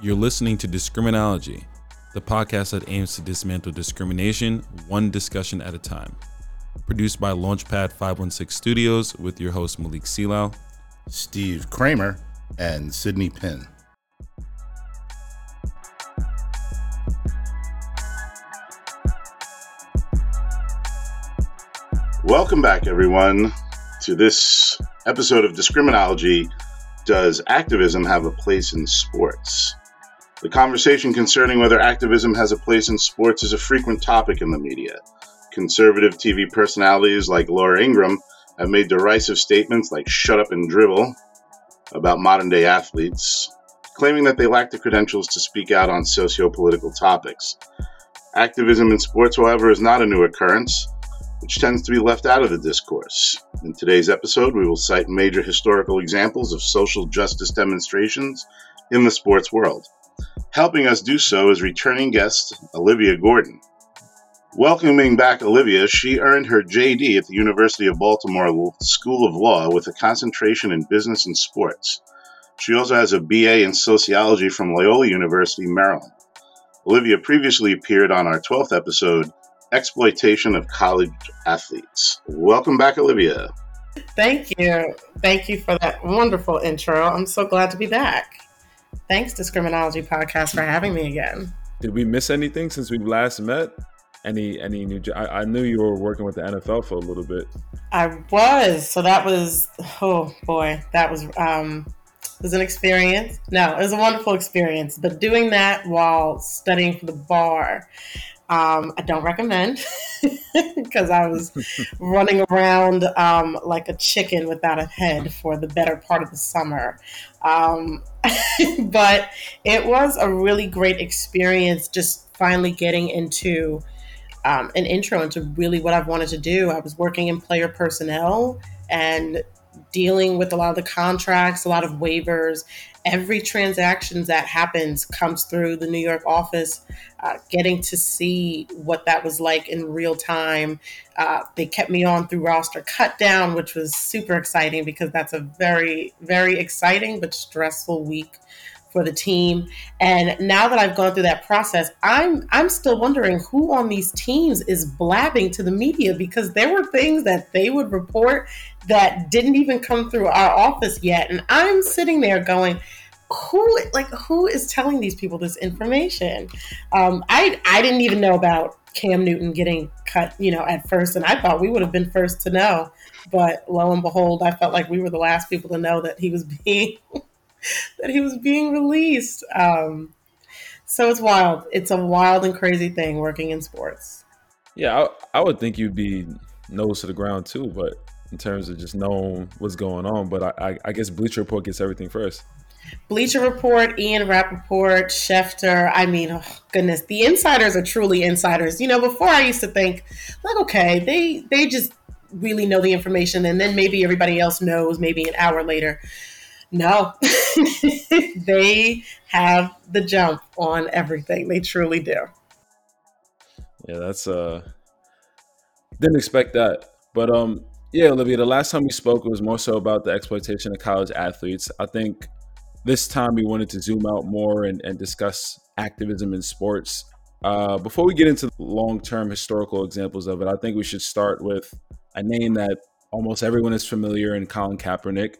You're listening to Discriminology, the podcast that aims to dismantle discrimination one discussion at a time. Produced by Launchpad 516 Studios with your host Malik Seelal, Steve Kramer, and Sydney Pinn. Welcome back, everyone, to this episode of Discriminology. Does activism have a place in sports? The conversation concerning whether activism has a place in sports is a frequent topic in the media. Conservative TV personalities like Laura Ingraham have made derisive statements like shut up and dribble about modern day athletes, claiming that they lack the credentials to speak out on socio political topics. Activism in sports, however, is not a new occurrence, which tends to be left out of the discourse. In today's episode, we will cite major historical examples of social justice demonstrations in the sports world. Helping us do so is returning guest Olivia Gordon. Welcoming back Olivia, she earned her JD at the University of Baltimore School of Law with a concentration in business and sports. She also has a BA in sociology from Loyola University, Maryland. Olivia previously appeared on our 12th episode, Exploitation of College Athletes. Welcome back, Olivia. Thank you. Thank you for that wonderful intro. I'm so glad to be back. Thanks, Discriminology Podcast, for having me again. Did we miss anything since we last met? Any any new? I, I knew you were working with the NFL for a little bit. I was. So that was. Oh boy, that was um it was an experience. No, it was a wonderful experience. But doing that while studying for the bar, um, I don't recommend because I was running around um, like a chicken without a head for the better part of the summer. Um, but it was a really great experience just finally getting into um, an intro into really what I've wanted to do. I was working in player personnel and dealing with a lot of the contracts, a lot of waivers. Every transaction that happens comes through the New York office. Uh, getting to see what that was like in real time. Uh, they kept me on through roster cut down, which was super exciting because that's a very, very exciting but stressful week for the team. And now that I've gone through that process, I'm I'm still wondering who on these teams is blabbing to the media because there were things that they would report that didn't even come through our office yet. And I'm sitting there going, who like who is telling these people this information? Um, I I didn't even know about Cam Newton getting cut, you know, at first, and I thought we would have been first to know. But lo and behold, I felt like we were the last people to know that he was being that he was being released. Um, so it's wild. It's a wild and crazy thing working in sports. Yeah, I, I would think you'd be nose to the ground too, but in terms of just knowing what's going on. But I, I, I guess Bleacher Report gets everything first. Bleacher Report, Ian Rapoport, Schefter. I mean, oh, goodness, the insiders are truly insiders. You know, before I used to think, like, okay, they they just really know the information, and then maybe everybody else knows. Maybe an hour later, no, they have the jump on everything. They truly do. Yeah, that's uh didn't expect that. But um yeah, Olivia, the last time we spoke it was more so about the exploitation of college athletes. I think this time we wanted to zoom out more and, and discuss activism in sports. Uh, before we get into long-term historical examples of it, I think we should start with a name that almost everyone is familiar in Colin Kaepernick.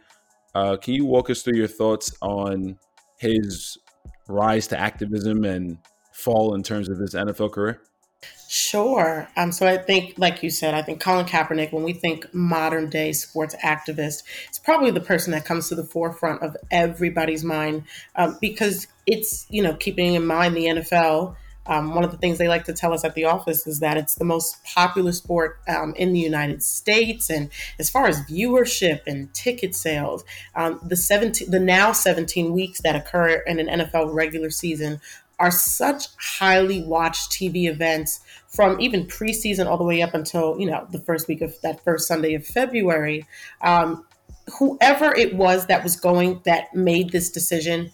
Uh, can you walk us through your thoughts on his rise to activism and fall in terms of his NFL career? Sure. Um, so I think, like you said, I think Colin Kaepernick, when we think modern day sports activist, it's probably the person that comes to the forefront of everybody's mind um, because it's, you know, keeping in mind the NFL um, one of the things they like to tell us at the office is that it's the most popular sport um, in the United States, and as far as viewership and ticket sales, um, the 17, the now 17 weeks that occur in an NFL regular season are such highly watched TV events from even preseason all the way up until you know the first week of that first Sunday of February. Um, whoever it was that was going that made this decision,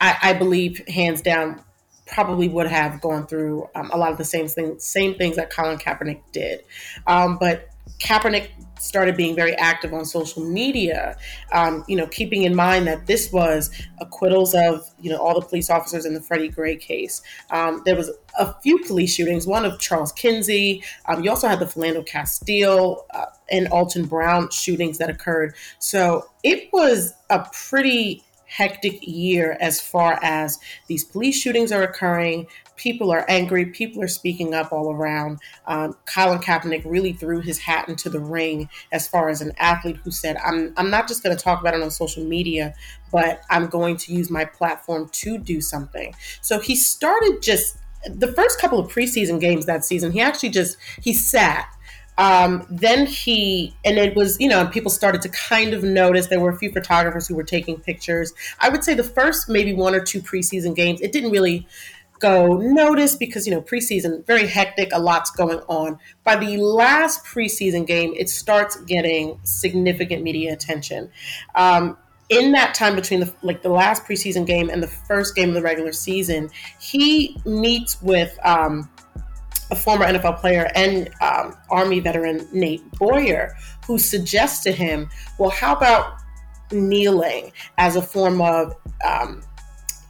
I, I believe hands down probably would have gone through um, a lot of the same things, same things that Colin Kaepernick did. Um, but Kaepernick started being very active on social media, um, you know, keeping in mind that this was acquittals of, you know, all the police officers in the Freddie Gray case. Um, there was a few police shootings, one of Charles Kinsey. Um, you also had the Philando Castile uh, and Alton Brown shootings that occurred. So it was a pretty hectic year as far as these police shootings are occurring. People are angry. People are speaking up all around. Um, Colin Kaepernick really threw his hat into the ring as far as an athlete who said, "I'm I'm not just going to talk about it on social media, but I'm going to use my platform to do something." So he started just the first couple of preseason games that season. He actually just he sat um, then he, and it was, you know, people started to kind of notice there were a few photographers who were taking pictures. I would say the first maybe one or two preseason games, it didn't really go notice because, you know, preseason, very hectic, a lot's going on. By the last preseason game, it starts getting significant media attention. Um, in that time between the like the last preseason game and the first game of the regular season, he meets with um, a former NFL player and um, Army veteran Nate Boyer, who suggests to him, well, how about kneeling as a form of um,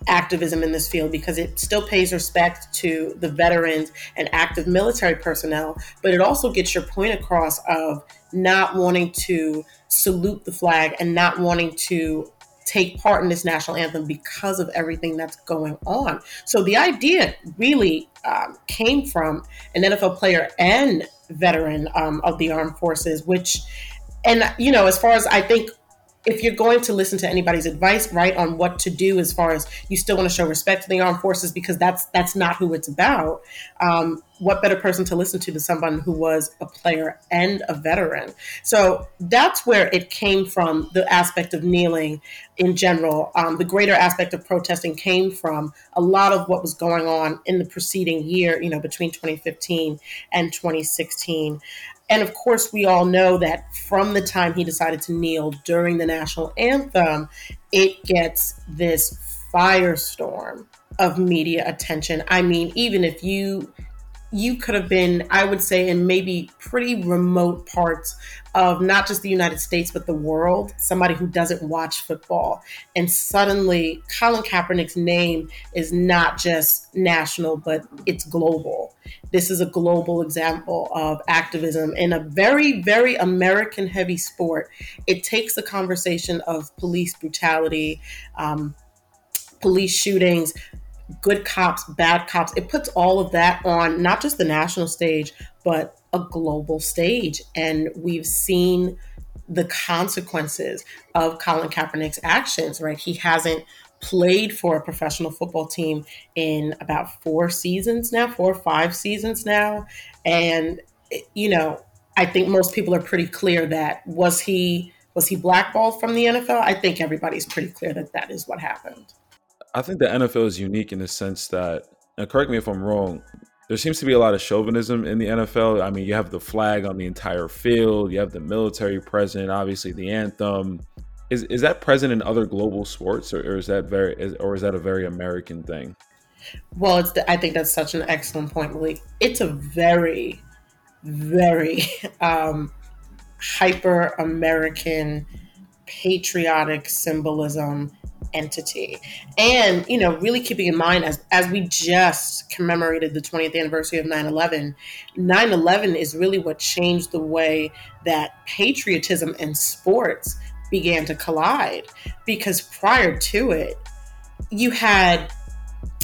activism in this field because it still pays respect to the veterans and active military personnel, but it also gets your point across of not wanting to salute the flag and not wanting to take part in this national anthem because of everything that's going on. So the idea really um, came from an NFL player and veteran um, of the armed forces, which, and you know, as far as I think if you're going to listen to anybody's advice, right, on what to do as far as you still want to show respect to the armed forces because that's that's not who it's about. Um, what better person to listen to than someone who was a player and a veteran? So that's where it came from. The aspect of kneeling in general, um, the greater aspect of protesting came from a lot of what was going on in the preceding year, you know, between 2015 and 2016. And of course, we all know that from the time he decided to kneel during the national anthem, it gets this firestorm of media attention. I mean, even if you you could have been, I would say, in maybe pretty remote parts of not just the United States, but the world, somebody who doesn't watch football. And suddenly, Colin Kaepernick's name is not just national, but it's global. This is a global example of activism in a very, very American heavy sport. It takes the conversation of police brutality, um, police shootings, good cops, bad cops. It puts all of that on not just the national stage, but a global stage. And we've seen the consequences of Colin Kaepernick's actions, right? He hasn't played for a professional football team in about four seasons now, four or five seasons now. And, you know, I think most people are pretty clear that was he was he blackballed from the NFL? I think everybody's pretty clear that that is what happened. I think the NFL is unique in the sense that, and correct me if I'm wrong, there seems to be a lot of chauvinism in the NFL. I mean, you have the flag on the entire field, you have the military present, obviously the anthem. Is is that present in other global sports, or, or is that very, is, or is that a very American thing? Well, it's the, I think that's such an excellent point, Malik. It's a very, very um, hyper American patriotic symbolism entity. And, you know, really keeping in mind as as we just commemorated the 20th anniversary of 9/11, 9/11 is really what changed the way that patriotism and sports began to collide because prior to it, you had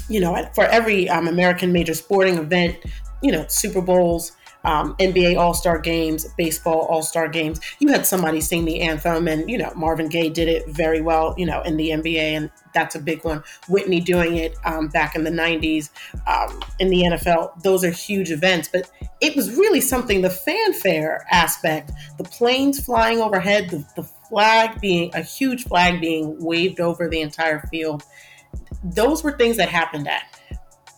you know, for every um, American major sporting event, you know, Super Bowls, um, NBA All Star games, baseball All Star games, you had somebody sing the anthem, and you know Marvin Gaye did it very well, you know, in the NBA, and that's a big one. Whitney doing it um, back in the '90s um, in the NFL; those are huge events. But it was really something. The fanfare aspect, the planes flying overhead, the, the flag being a huge flag being waved over the entire field. Those were things that happened at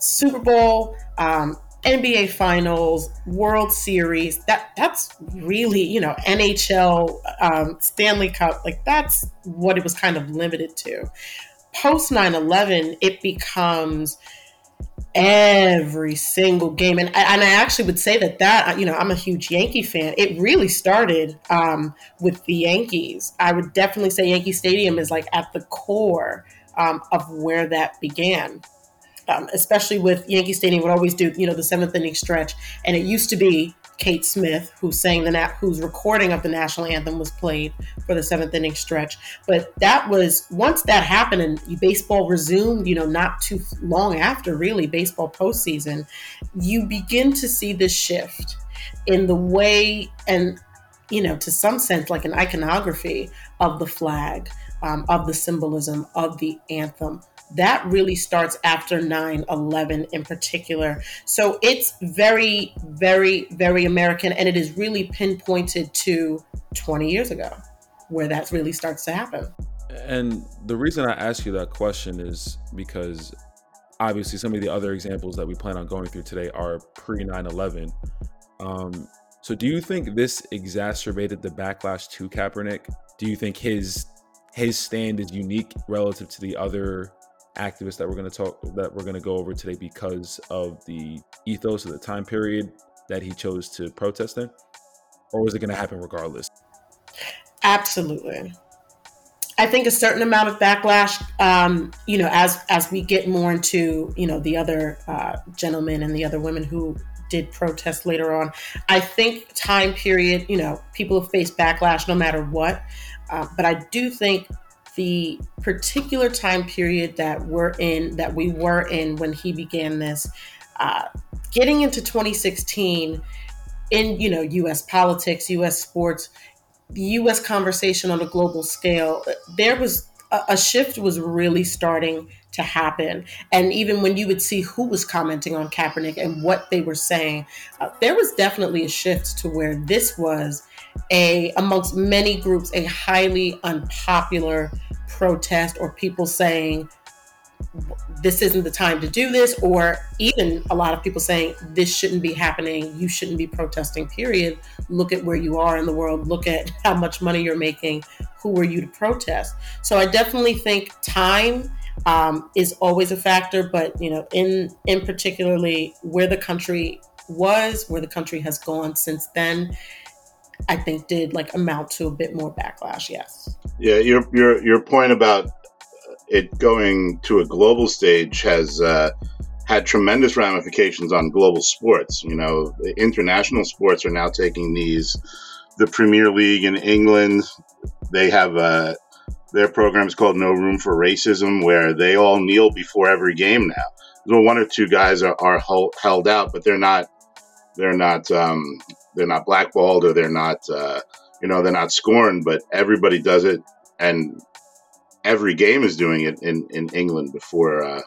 Super Bowl, um, NBA Finals, World Series. That that's really you know NHL, um, Stanley Cup. Like that's what it was kind of limited to. Post 9/11, it becomes every single game. And, and I actually would say that that, you know, I'm a huge Yankee fan. It really started um, with the Yankees. I would definitely say Yankee Stadium is like at the core um, of where that began. Um, especially with Yankee Stadium, would always do, you know, the seventh inning stretch. And it used to be Kate Smith, who sang the nat- whose recording of the national anthem was played for the seventh inning stretch. But that was once that happened and baseball resumed, you know, not too long after really baseball postseason, you begin to see this shift in the way and you know, to some sense, like an iconography of the flag, um, of the symbolism of the anthem that really starts after 9 11 in particular. So it's very, very, very American, and it is really pinpointed to 20 years ago where that really starts to happen. And the reason I ask you that question is because obviously some of the other examples that we plan on going through today are pre 9 11. Um, so do you think this exacerbated the backlash to Kaepernick? Do you think his his stand is unique relative to the other activists that we're going to talk that we're going to go over today because of the ethos of the time period that he chose to protest in? Or was it going to happen regardless? Absolutely. I think a certain amount of backlash um, you know as as we get more into you know the other uh, gentlemen and the other women who did protest later on i think time period you know people have faced backlash no matter what. Uh, but i do think the particular time period that we're in, that we were in when he began this, uh, getting into 2016 in you know U.S. politics, U.S. sports, U.S. conversation on a global scale, there was a, a shift was really starting to happen. And even when you would see who was commenting on Kaepernick and what they were saying, uh, there was definitely a shift to where this was a amongst many groups a highly unpopular protest or people saying this isn't the time to do this or even a lot of people saying this shouldn't be happening you shouldn't be protesting period look at where you are in the world look at how much money you're making who are you to protest so i definitely think time um, is always a factor but you know in in particularly where the country was where the country has gone since then I think did like amount to a bit more backlash. Yes. Yeah, your your your point about it going to a global stage has uh, had tremendous ramifications on global sports. You know, international sports are now taking these. The Premier League in England, they have uh, their program is called No Room for Racism, where they all kneel before every game now. Well, one or two guys are, are held out, but they're not they're not um, they're not blackballed or they're not uh, you know they're not scorned, but everybody does it, and every game is doing it in, in England before uh,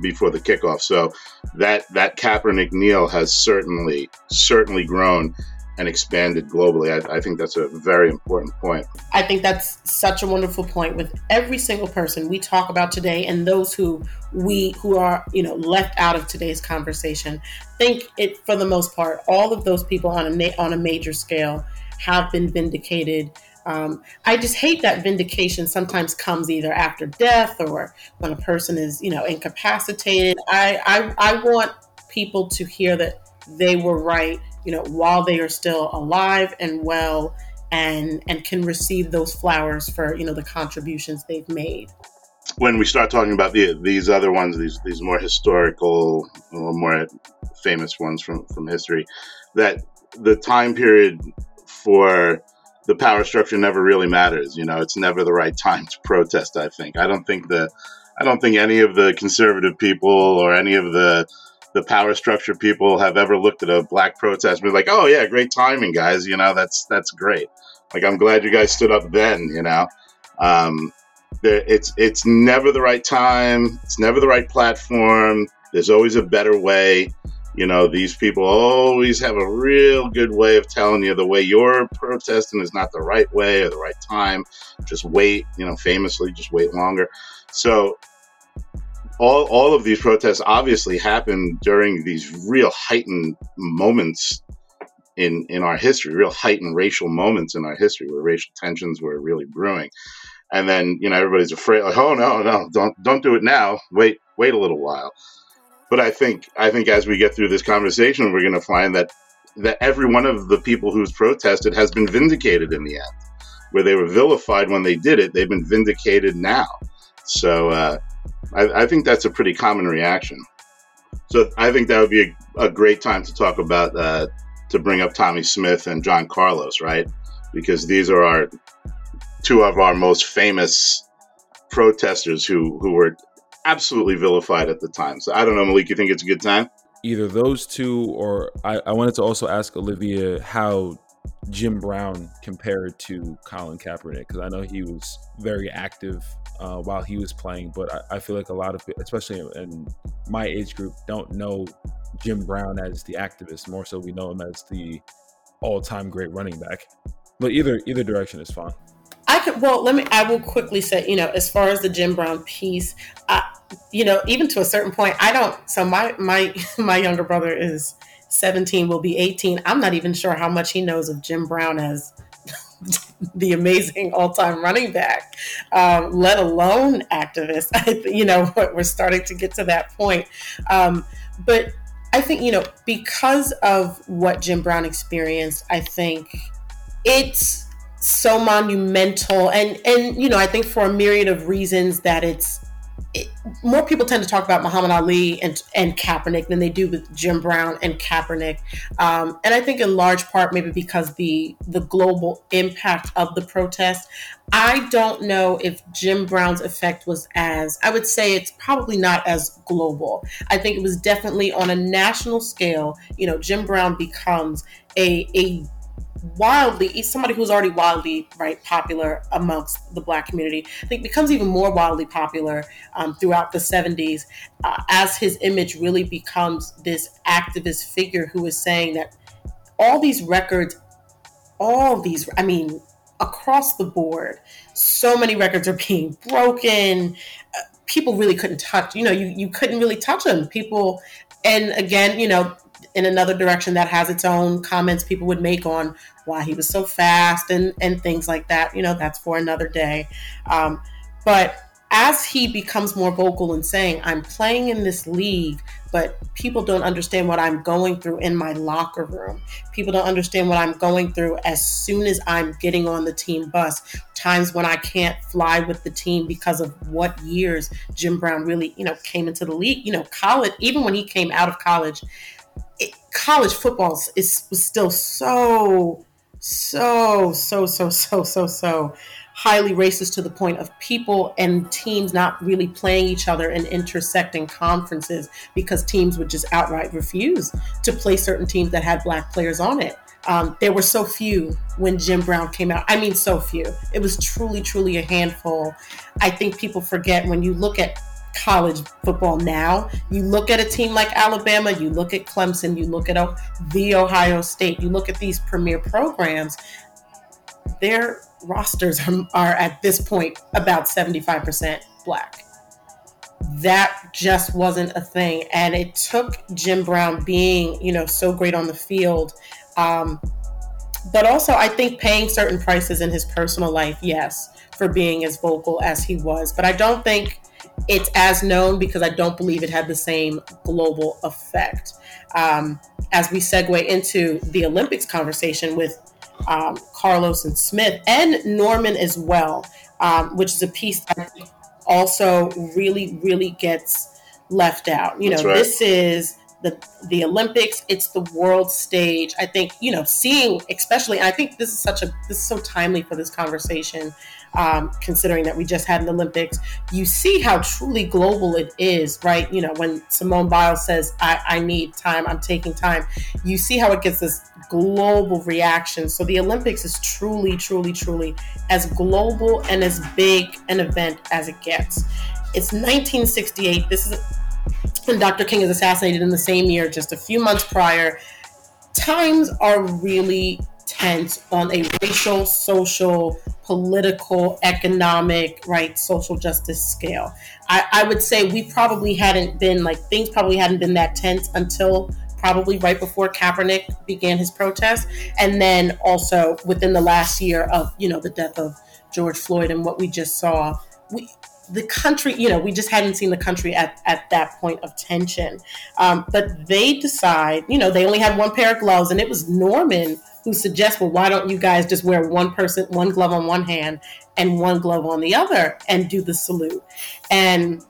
before the kickoff. So that that Kaepernick kneel has certainly certainly grown and expanded globally. I, I, think that's a very important point. I think that's such a wonderful point with every single person we talk about today and those who we who are, you know, left out of today's conversation. Think it for the most part, all of those people on a on a major scale have been vindicated. Um, I just hate that vindication sometimes comes either after death or when a person is, you know, incapacitated. I, I, I want people to hear that they were right you know, while they are still alive and well and and can receive those flowers for, you know, the contributions they've made. When we start talking about the, these other ones, these these more historical or more famous ones from, from history, that the time period for the power structure never really matters. You know, it's never the right time to protest. I think. I don't think the, I don't think any of the conservative people or any of the the power structure people have ever looked at a black protest and be like, "Oh yeah, great timing, guys. You know, that's that's great. Like, I'm glad you guys stood up then. You know, um, it's it's never the right time. It's never the right platform. There's always a better way. You know, these people always have a real good way of telling you the way you're protesting is not the right way or the right time. Just wait. You know, famously, just wait longer. So all, all of these protests obviously happened during these real heightened moments in in our history, real heightened racial moments in our history where racial tensions were really brewing. And then, you know, everybody's afraid, like, oh no, no, don't don't do it now. Wait, wait a little while. But I think I think as we get through this conversation, we're going to find that that every one of the people who's protested has been vindicated in the end. Where they were vilified when they did it, they've been vindicated now. So uh, I, I, think that's a pretty common reaction. So I think that would be a, a great time to talk about uh, to bring up Tommie Smith and John Carlos, right? Because these are our two of our most famous protesters who who were absolutely vilified at the time. So I don't know, Malik. You think it's a good time? Either those two, or I, I wanted to also ask Olivia how Jim Brown compared to Colin Kaepernick because I know he was very active uh, while he was playing, but I, I, feel like a lot of, especially in my age group, don't know Jim Brown as the activist. More so, we know him as the all-time great running back. But either either direction is fine. I could well let me I will quickly say, you know, as far as the Jim Brown piece, I, you know, even to a certain point, I don't so my my my younger brother is 17 will be 18. I'm not even sure how much he knows of Jim Brown as the amazing all-time running back, um, let alone activist. you know, we're starting to get to that point. Um, but I think you know because of what Jim Brown experienced, I think it's so monumental and and you know i think for a myriad of reasons that it's it, more people tend to talk about Muhammad Ali and and Kaepernick than they do with Jim Brown and Kaepernick, um, and I think in large part maybe because the the global impact of the protest. I don't know if Jim Brown's effect was as I would say it's probably not as global. I think it was definitely on a national scale. You know, Jim Brown becomes a a wildly somebody who's already wildly right popular amongst the black community. I think becomes even more wildly popular um, throughout the 70s uh, as his image really becomes this activist figure who is saying that all these records all these i mean across the board so many records are being broken. Uh, people really couldn't touch you know you, you couldn't really touch them. People and again you know in another direction that has its own comments people would make on why he was so fast and and things like that. You know, that's for another day. Um, but as he becomes more vocal and saying, "I'm playing in this league, but people don't understand what I'm going through in my locker room. People don't understand what I'm going through as soon as I'm getting on the team bus. Times when I can't fly with the team because of what years Jim Brown really, you know, came into the league. You know, college, even when he came out of college, it, college football is was still so so, so, so, so, so, so highly racist to the point of people and teams not really playing each other and intersecting conferences because teams would just outright refuse to play certain teams that had black players on it. Um, there were so few when Jim Brown came out. I mean, so few. It was truly, truly a handful. I think people forget when you look at college football now. You look at a team like Alabama, you look at Clemson, you look at the Ohio State, you look at these premier programs, their rosters are, are at this point about 75% black. That just wasn't a thing. And it took Jim Brown being, you know, so great on the field. Um, but also, I think paying certain prices in his personal life, yes, for being as vocal as he was. But I don't think it's as known because I don't believe it had the same global effect. Um, as we segue into the Olympics conversation with um, Carlos and Smith and Norman as well, um, which is a piece that also really, really gets left out. You know, right. this is the the Olympics. It's the world stage. I think you know, seeing especially. I think this is such a this is so timely for this conversation um, considering that we just had an Olympics. You see how truly global it is, right? You know, when Simone Biles says, I, I need time, I'm taking time, you see how it gets this global reaction. So the Olympics is truly, truly, truly as global and as big an event as it gets. It's 1968. This is when Dr. King is assassinated in the same year, just a few months prior. Times are really tense on a racial, social, political, economic, right, social justice scale. I, I would say we probably hadn't been like things probably hadn't been that tense until probably right before Kaepernick began his protest, and then also within the last year of you know the death of George Floyd and what we just saw. We the country, you know, we just hadn't seen the country at, at that point of tension. Um, but they decide, you know, they only had one pair of gloves, and it was Norman who suggests, well, why don't you guys just wear one person, one glove on one hand and one glove on the other and do the salute? And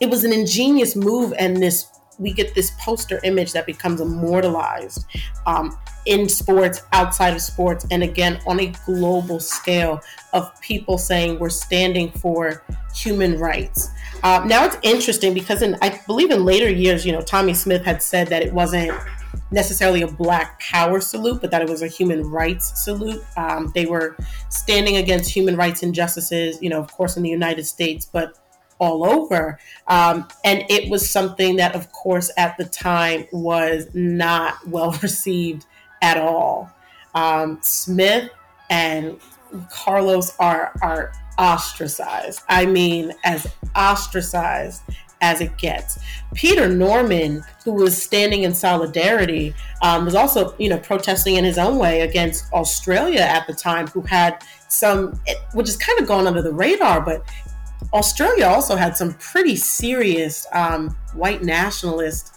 it was an ingenious move, and this we get this poster image that becomes immortalized um, in sports, outside of sports, and again on a global scale of people saying we're standing for human rights. Uh, now it's interesting because in I believe in later years, you know, Tommie Smith had said that it wasn't necessarily a black power salute, but that it was a human rights salute. Um, they were standing against human rights injustices, you know, of course, in the United States, but all over. Um, and it was something that, of course, at the time was not well received at all. Um, Smith and Carlos are are ostracized. I mean, as ostracized as it gets. Peter Norman, who was standing in solidarity, um, was also, you know, protesting in his own way against Australia at the time, who had some, which has kind of gone under the radar, but Australia also had some pretty serious um, white nationalist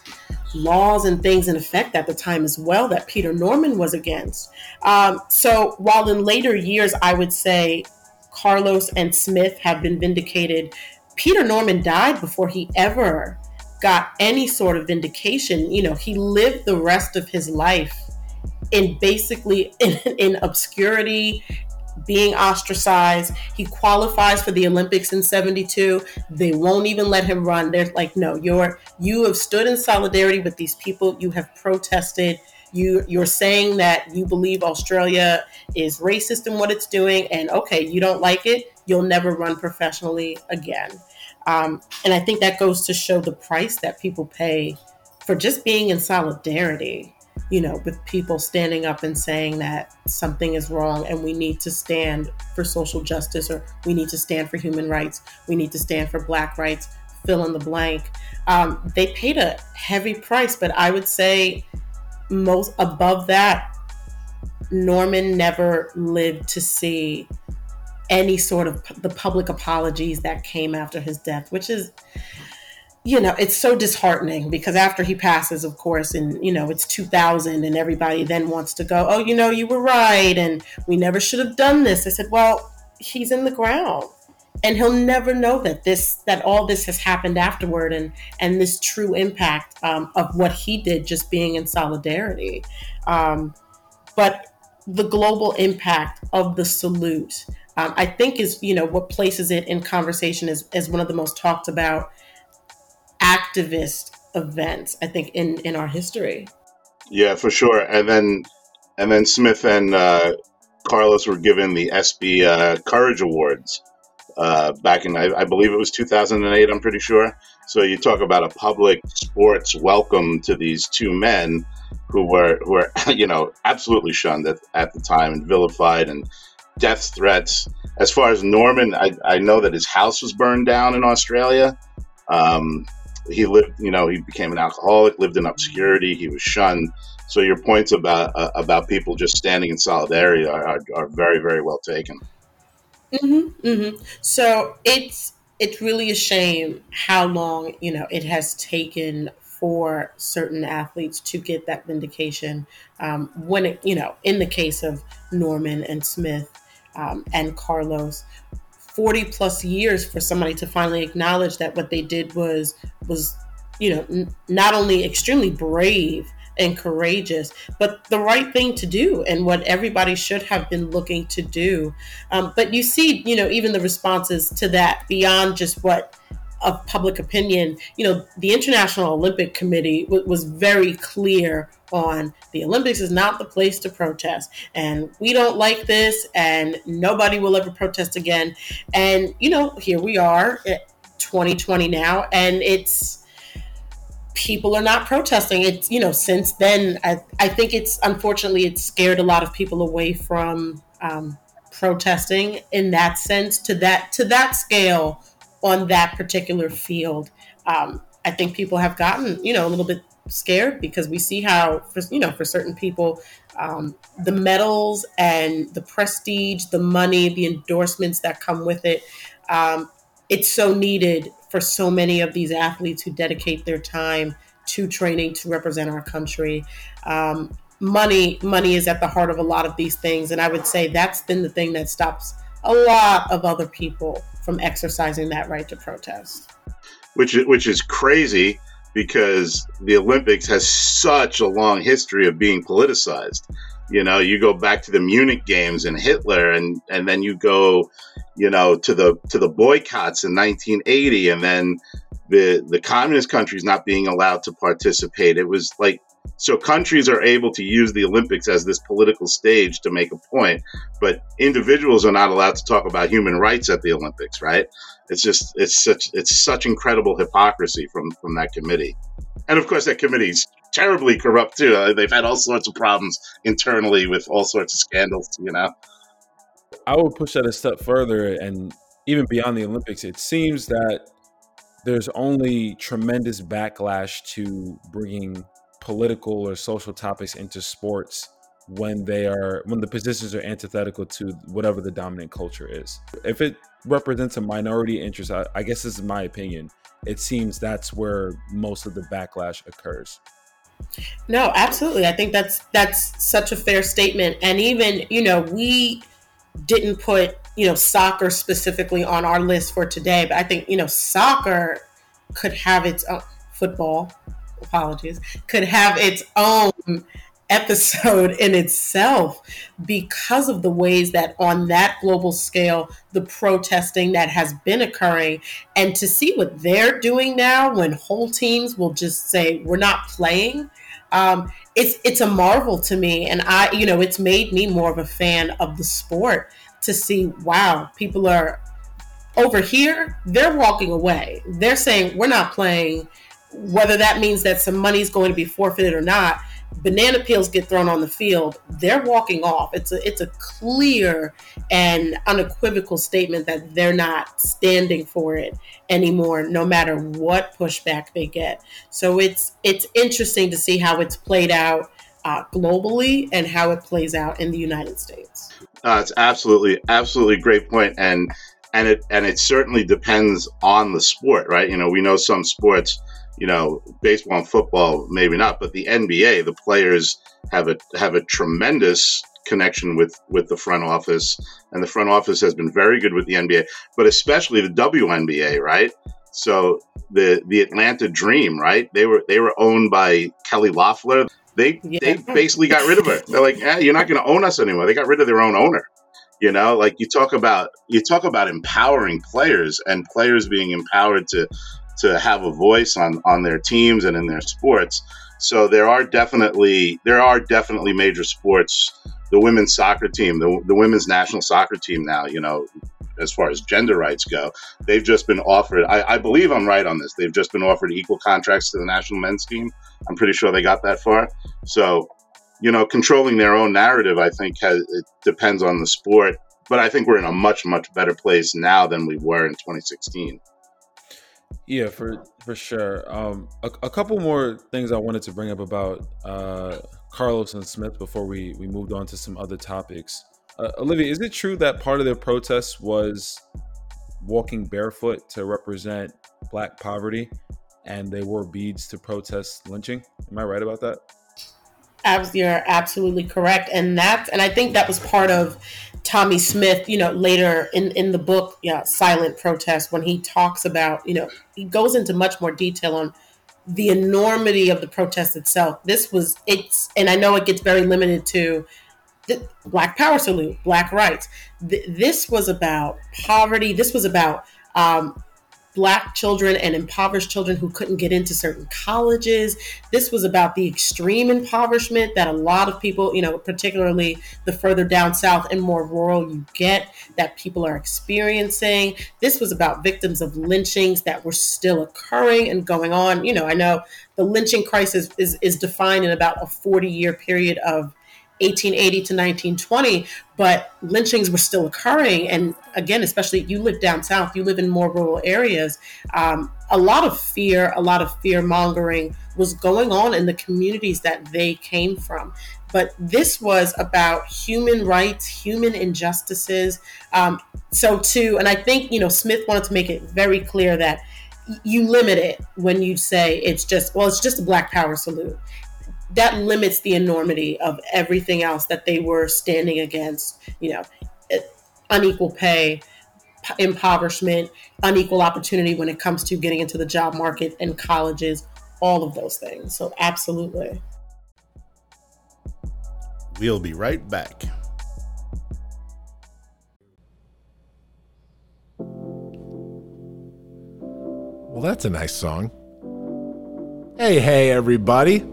laws and things in effect at the time as well that Peter Norman was against. Um, so while in later years, I would say Carlos and Smith have been vindicated, Peter Norman died before he ever got any sort of vindication. You know, he lived the rest of his life in basically in, in obscurity being ostracized. He qualifies for the Olympics in 72. They won't even let him run. They're like, no, you're you have stood in solidarity with these people. You have protested. You you're saying that you believe Australia is racist in what it's doing, and okay, you don't like it. You'll never run professionally again. Um, and I think that goes to show the price that people pay for just being in solidarity you know, with people standing up and saying that something is wrong and we need to stand for social justice or we need to stand for human rights, we need to stand for black rights, fill in the blank. Um, they paid a heavy price, but I would say most above that, Norman never lived to see any sort of the public apologies that came after his death, which is you know, it's so disheartening because after he passes, of course, and you know, it's 2000 and everybody then wants to go, oh, you know, you were right and we never should have done this. I said, well, he's in the ground and he'll never know that this, that all this has happened afterward and, and this true impact um, of what he did just being in solidarity. Um, but the global impact of the salute, um, I think is, you know, what places it in conversation as, as one of the most talked about activist events i think in in our history. Yeah for sure. And then and then smith and uh, carlos were given the sb uh, courage awards uh, back in I, I, believe it was 2008 i'm pretty sure. So you talk about a public sports welcome to these two men who were who were you know absolutely shunned at, at the time and vilified and death threats as far as norman I, I know that his house was burned down in australia um, he lived, you know, he became an alcoholic, lived in obscurity, he was shunned. So your points about uh, about people just standing in solidarity are, are, are very, very well taken. Mm-hmm, mm-hmm. So it's it's really a shame how long you know it has taken for certain athletes to get that vindication. Um, when it, you know, in the case of Norman and Smith um, and Carlos, 40 plus years for somebody to finally acknowledge that what they did was was you know n- not only extremely brave and courageous but the right thing to do and what everybody should have been looking to do. Um, but you see you know even the responses to that beyond just what of public opinion, you know, the International Olympic Committee w- was very clear on the Olympics is not the place to protest. And we don't like this, and nobody will ever protest again. And, you know, here we are, at 2020 now, and it's people are not protesting. It's, you know, since then, I, I think it's unfortunately, it's scared a lot of people away from. Um, protesting in that sense to that to that scale on that particular field. Um, I think people have gotten, you know, a little bit scared because we see how, for, you know, for certain people, um, the medals and the prestige, the money, the endorsements that come with it, um, it's so needed for so many of these athletes who dedicate their time to training to represent our country. Um, money, money is at the heart of a lot of these things, and I would say that's been the thing that stops a lot of other people from exercising that right to protest. Which which is crazy because the Olympics has such a long history of being politicized. You know, you go back to the Munich games and Hitler and and then you go, you know, to the to the boycotts in 1980 and then the the communist countries not being allowed to participate. It was like so countries are able to use the Olympics as this political stage to make a point, but individuals are not allowed to talk about human rights at the Olympics, right? It's just it's such it's such incredible hypocrisy from from that committee, and of course that committee's terribly corrupt too. Uh, they've had all sorts of problems internally with all sorts of scandals, you know. I would push that a step further, and even beyond the Olympics, it seems that there's only tremendous backlash to bringing political or social topics into sports when they are when the positions are antithetical to whatever the dominant culture is. If it represents a minority interest, I, I guess this is my opinion. It seems that's where most of the backlash occurs. No, absolutely. I think that's that's such a fair statement. And even, you know, we didn't put, you know, soccer specifically on our list for today, but I think, you know, soccer could have its own football apologies, could have its own episode in itself because of the ways that on that global scale the protesting that has been occurring. And to see what they're doing now when whole teams will just say we're not playing um, it's it's a marvel to me. And i you know it's made me more of a fan of the sport to see wow people are over here they're walking away. They're saying we're not playing whether that means that some money is going to be forfeited or not banana peels get thrown on the field. They're walking off. It's a it's a clear and unequivocal statement that they're not standing for it anymore no matter what pushback they get. So it's it's interesting to see how it's played out uh, globally and how it plays out in the united states. Uh, it's absolutely absolutely great point and and it and it certainly depends on the sport right? You know we know some sports you know, baseball and football, maybe not, but the NBA, the players have a have a tremendous connection with with the front office, and the front office has been very good with the NBA, but especially the WNBA, right? So the the Atlanta Dream, right? They were they were owned by Kelly Loeffler. They yeah. they basically got rid of her. They're like, eh, you're not going to own us anymore. They got rid of their own owner. You know, like you talk about you talk about empowering players and players being empowered to to have a voice on on their teams and in their sports. So there are definitely there are definitely major sports. The women's soccer team, the, the women's national soccer team now, you know, as far as gender rights go, they've just been offered. I, I believe I'm right on this. They've just been offered equal contracts to the national men's team. I'm pretty sure they got that far. So, you know, controlling their own narrative, I think, has, it depends on the sport. But I think we're in a much, much better place now than we were in 2016. Yeah, for for sure. Um, a, a, couple more things I wanted to bring up about uh, Carlos and Smith before we we moved on to some other topics. Uh, Olivia, is it true that part of their protest was walking barefoot to represent Black poverty, and they wore beads to protest lynching? Am I right about that? You're absolutely correct, and that, and I think that was part of Tommie Smith, you know, later in, in the book, yeah, Silent Protest, when he talks about, you know, he goes into much more detail on the enormity of the protest itself. This was, it's, and I know it gets very limited to the Black Power Salute, Black rights. Th- this was about poverty. This was about um, black children and impoverished children who couldn't get into certain colleges. This was about the extreme impoverishment that a lot of people, you know, particularly the further down south and more rural you get, that people are experiencing. This was about victims of lynchings that were still occurring and going on. You know, I know the lynching crisis is, is defined in about a 40 year period of 1880 to 1920, but lynchings were still occurring. And again, especially you live down south, you live in more rural areas. Um, a lot of fear, a lot of fear mongering was going on in the communities that they came from. but this was about human rights, human injustices. Um, so, too, and I think, you know, Smith wanted to make it very clear that you limit it when you say it's just, well, it's just a Black Power salute. That limits the enormity of everything else that they were standing against, you know, eh, unequal pay, impoverishment, unequal opportunity when it comes to getting into the job market and colleges, all of those things. So, absolutely. We'll be right back. Well, that's a nice song. Hey, hey, everybody.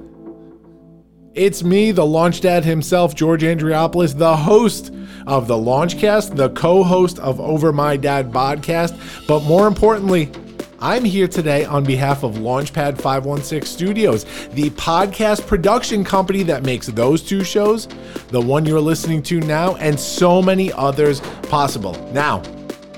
It's me, the launch dad himself, George Andriopoulos, the host of the Launchcast, the co host of Over My Dad podcast, but more importantly, I'm here today on behalf of Launchpad 516 Studios, the podcast production company that makes those two shows, the one you're listening to now, and so many others possible. Now,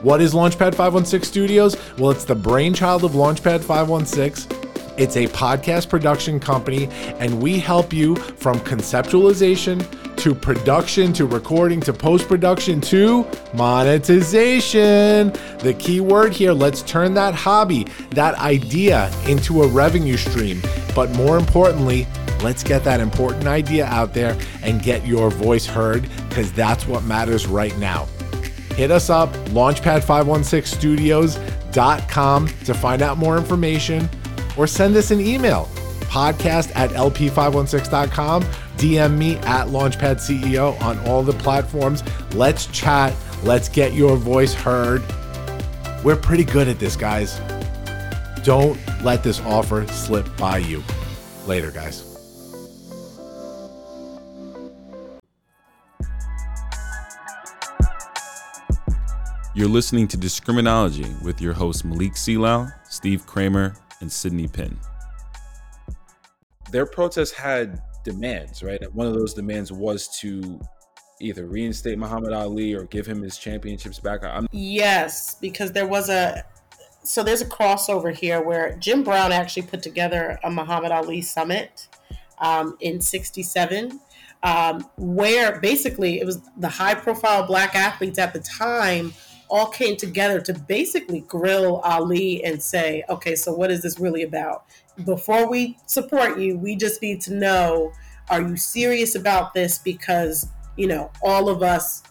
what is Launchpad 516 Studios? Well, it's the brainchild of Launchpad 516. It's a podcast production company, and we help you from conceptualization to production to recording to post production to monetization. The key word here let's turn that hobby, that idea into a revenue stream. But more importantly, let's get that important idea out there and get your voice heard because that's what matters right now. Hit us up, launchpad516studios.com to find out more information or send us an email podcast at lp516.com DM me at Launchpad CEO on all the platforms. Let's chat. Let's get your voice heard. We're pretty good at this, guys. Don't let this offer slip by you. Later, guys. You're listening to Discriminology with your hosts Malik Seelal, Steve Kramer, and Sydney Pinn. Their protest had demands, right? One of those demands was to either reinstate Muhammad Ali or give him his championships back. I'm- yes, because there was a so there's a crossover here where Jim Brown actually put together a Muhammad Ali summit um, in '67, um, where basically it was the high profile black athletes at the time all came together to basically grill Ali and say, okay, so what is this really about? before we support you, we just need to know are you serious about this? Because, you know, all of us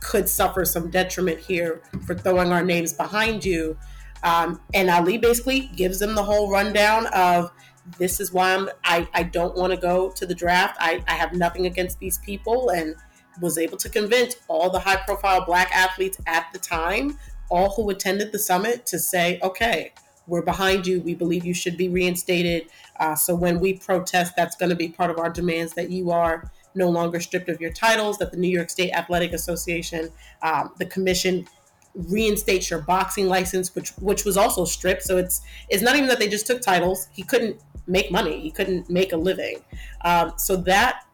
could suffer some detriment here for throwing our names behind you. Um, and Ali basically gives them the whole rundown of this is why I'm, I, I don't want to go to the draft. I, I have nothing against these people and was able to convince all the high profile black athletes at the time, all who attended the summit, to say, okay, we're behind you. We believe you should be reinstated. Uh, so when we protest, that's going to be part of our demands that you are no longer stripped of your titles, that the New York State Athletic Association, um, the commission reinstates your boxing license, which which was also stripped. So it's it's not even that they just took titles. He couldn't make money. He couldn't make a living. Um, so that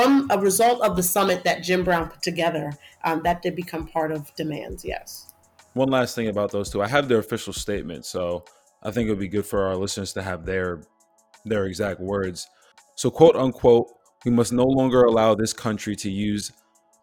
from a result of the summit that Jim Brown put together, um, that did become part of demands. Yes one last thing about those two. I have their official statement, so I think it would be good for our listeners to have their their exact words. So quote unquote, we must no longer allow this country to use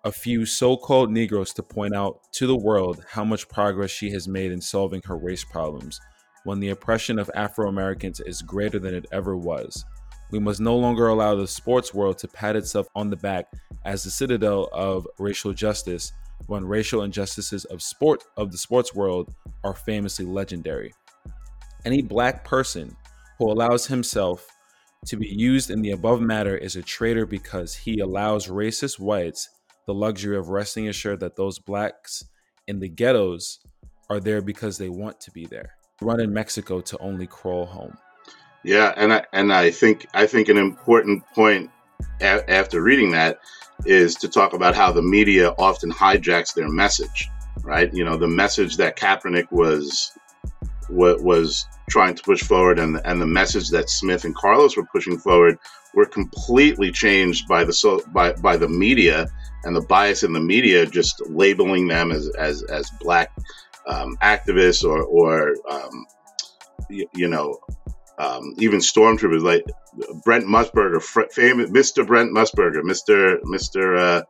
a few so-called Negroes to point out to the world how much progress she has made in solving her race problems when the oppression of Afro Americans is greater than it ever was. We must no longer allow the sports world to pat itself on the back as the citadel of racial justice when racial injustices of sport of the sports world are famously legendary. Any black person who allows himself to be used in the above matter is a traitor because he allows racist whites the luxury of resting assured that those blacks in the ghettos are there because they want to be there. Run in Mexico to only crawl home. Yeah, and I and I think I think an important point a- after reading that is to talk about how the media often hijacks their message, right? You know, the message that Kaepernick was what was trying to push forward and and the message that Smith and Carlos were pushing forward were completely changed by the so by by the media and the bias in the media just labeling them as as as black um, activists or or um, you, you know um, even stormtroopers like Brent Musburger, famous Mr. Brent Musburger, Mr. Mr. Uh,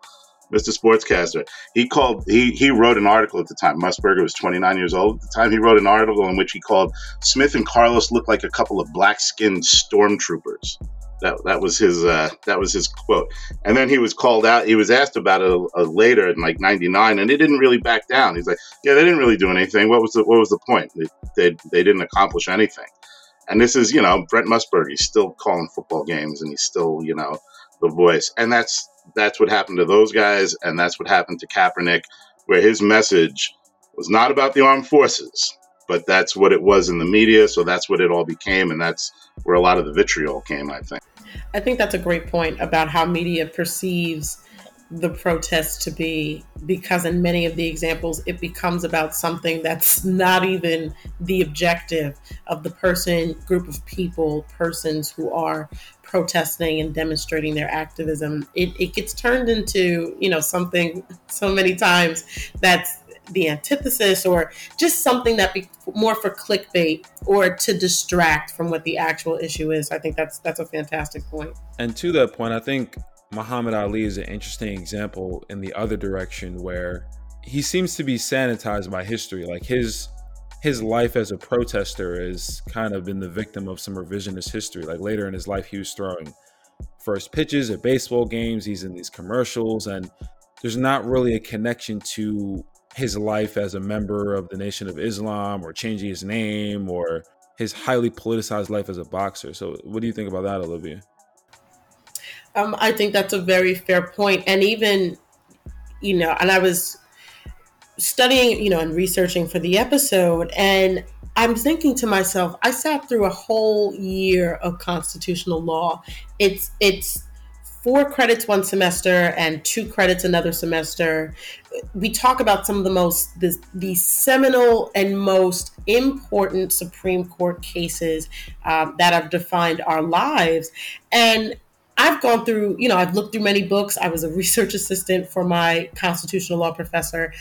Mr. Sportscaster. He called. He he wrote an article at the time. Musburger was 29 years old at the time. He wrote an article in which he called Smith and Carlos look like a couple of black-skinned stormtroopers. That that was his uh, that was his quote. And then he was called out. He was asked about it a, a later in like '99, and he didn't really back down. He's like, "Yeah, they didn't really do anything. What was the what was the point? They they, they didn't accomplish anything." And this is, you know, Brent Musburger. He's still calling football games, and he's still, you know, the voice. And that's that's what happened to those guys, and that's what happened to Kaepernick, where his message was not about the armed forces, but that's what it was in the media. So that's what it all became, and that's where a lot of the vitriol came. I think. I think that's a great point about how media perceives the protest to be because in many of the examples it becomes about something that's not even the objective of the person group of people persons who are protesting and demonstrating their activism. It, it gets turned into you know something so many times that's the antithesis or just something that be more for clickbait or to distract from what the actual issue is. I think that's that's a fantastic point. And to that point i think Muhammad Ali is an interesting example in the other direction where he seems to be sanitized by history. Like his his life as a protester has kind of been the victim of some revisionist history. Like later in his life, he was throwing first pitches at baseball games. He's in these commercials, and there's not really a connection to his life as a member of the Nation of Islam or changing his name or his highly politicized life as a boxer. So, what do you think about that, Olivia? Um, I think that's a very fair point. And even, you know, and I was studying, you know, and researching for the episode, and I'm thinking to myself, I sat through a whole year of constitutional law. It's it's four credits one semester and two credits another semester. We talk about some of the most the, the seminal and most important Supreme Court cases um, that have defined our lives, and I've gone through, you know, I've looked through many books. I was a research assistant for my constitutional law professor.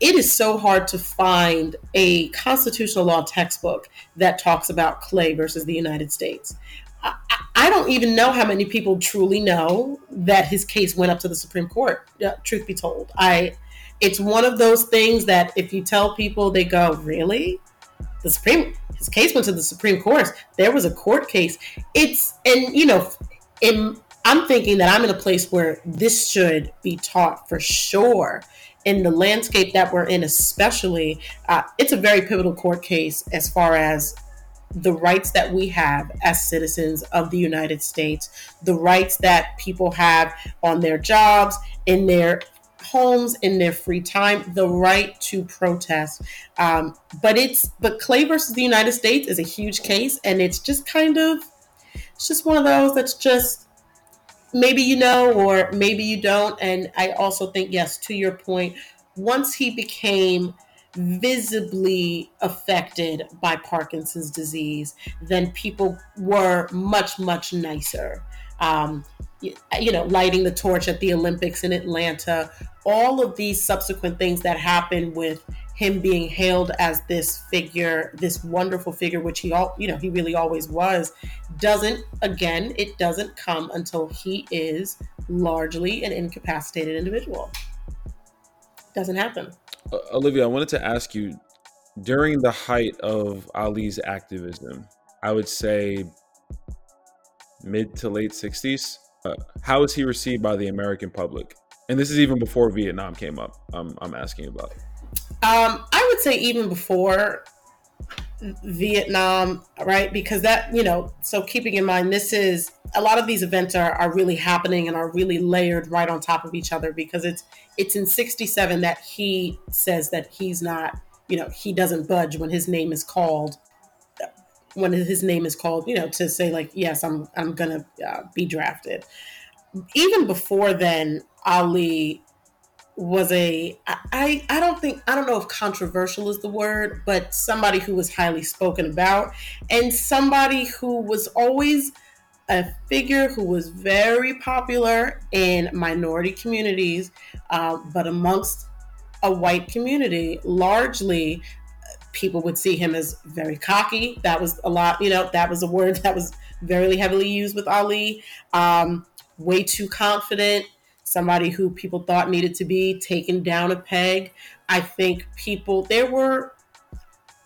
It is so hard to find a constitutional law textbook that talks about Clay versus the United States. I, I don't even know how many people truly know that his case went up to the Supreme Court. Uh, truth be told, I it's one of those things that if you tell people, they go, "Really?" The Supreme his case went to the Supreme Court. There was a court case. It's and you know in, I'm thinking that I'm in a place where this should be taught for sure. In the landscape that we're in, especially, uh, it's a very pivotal court case as far as the rights that we have as citizens of the United States, the rights that people have on their jobs, in their homes, in their free time, the right to protest. Um, but it's but Clay versus the United States is a huge case, and it's just kind of it's just one of those that's just maybe you know or maybe you don't. And I also think, yes, to your point, once he became visibly affected by Parkinson's disease, then people were much, much nicer. Um, you, you know, lighting the torch at the Olympics in Atlanta, all of these subsequent things that happened with him being hailed as this figure, this wonderful figure, which he all you know he really always was, doesn't again it doesn't come until he is largely an incapacitated individual. Doesn't happen. Uh, Olivia, I wanted to ask you during the height of Ali's activism, I would say mid to late 60s. Uh, how was he received by the American public? And this is even before Vietnam came up. I'm, I'm asking about. Um, I would say even before Vietnam, right? Because that, you know, so keeping in mind, this is a lot of these events are, are really happening and are really layered right on top of each other because it's it's in 67 that he says that he's not, you know, he doesn't budge when his name is called when his name is called, you know, to say like, yes, I'm I'm gonna uh, be drafted. Even before then, Ali was a I, I don't think I don't know if controversial is the word, but somebody who was highly spoken about and somebody who was always a figure who was very popular in minority communities, uh, but amongst a white community, largely people would see him as very cocky. That was a lot, you know, that was a word that was very heavily used with Ali. Um, way too confident, somebody who people thought needed to be taken down a peg. I think people, there were,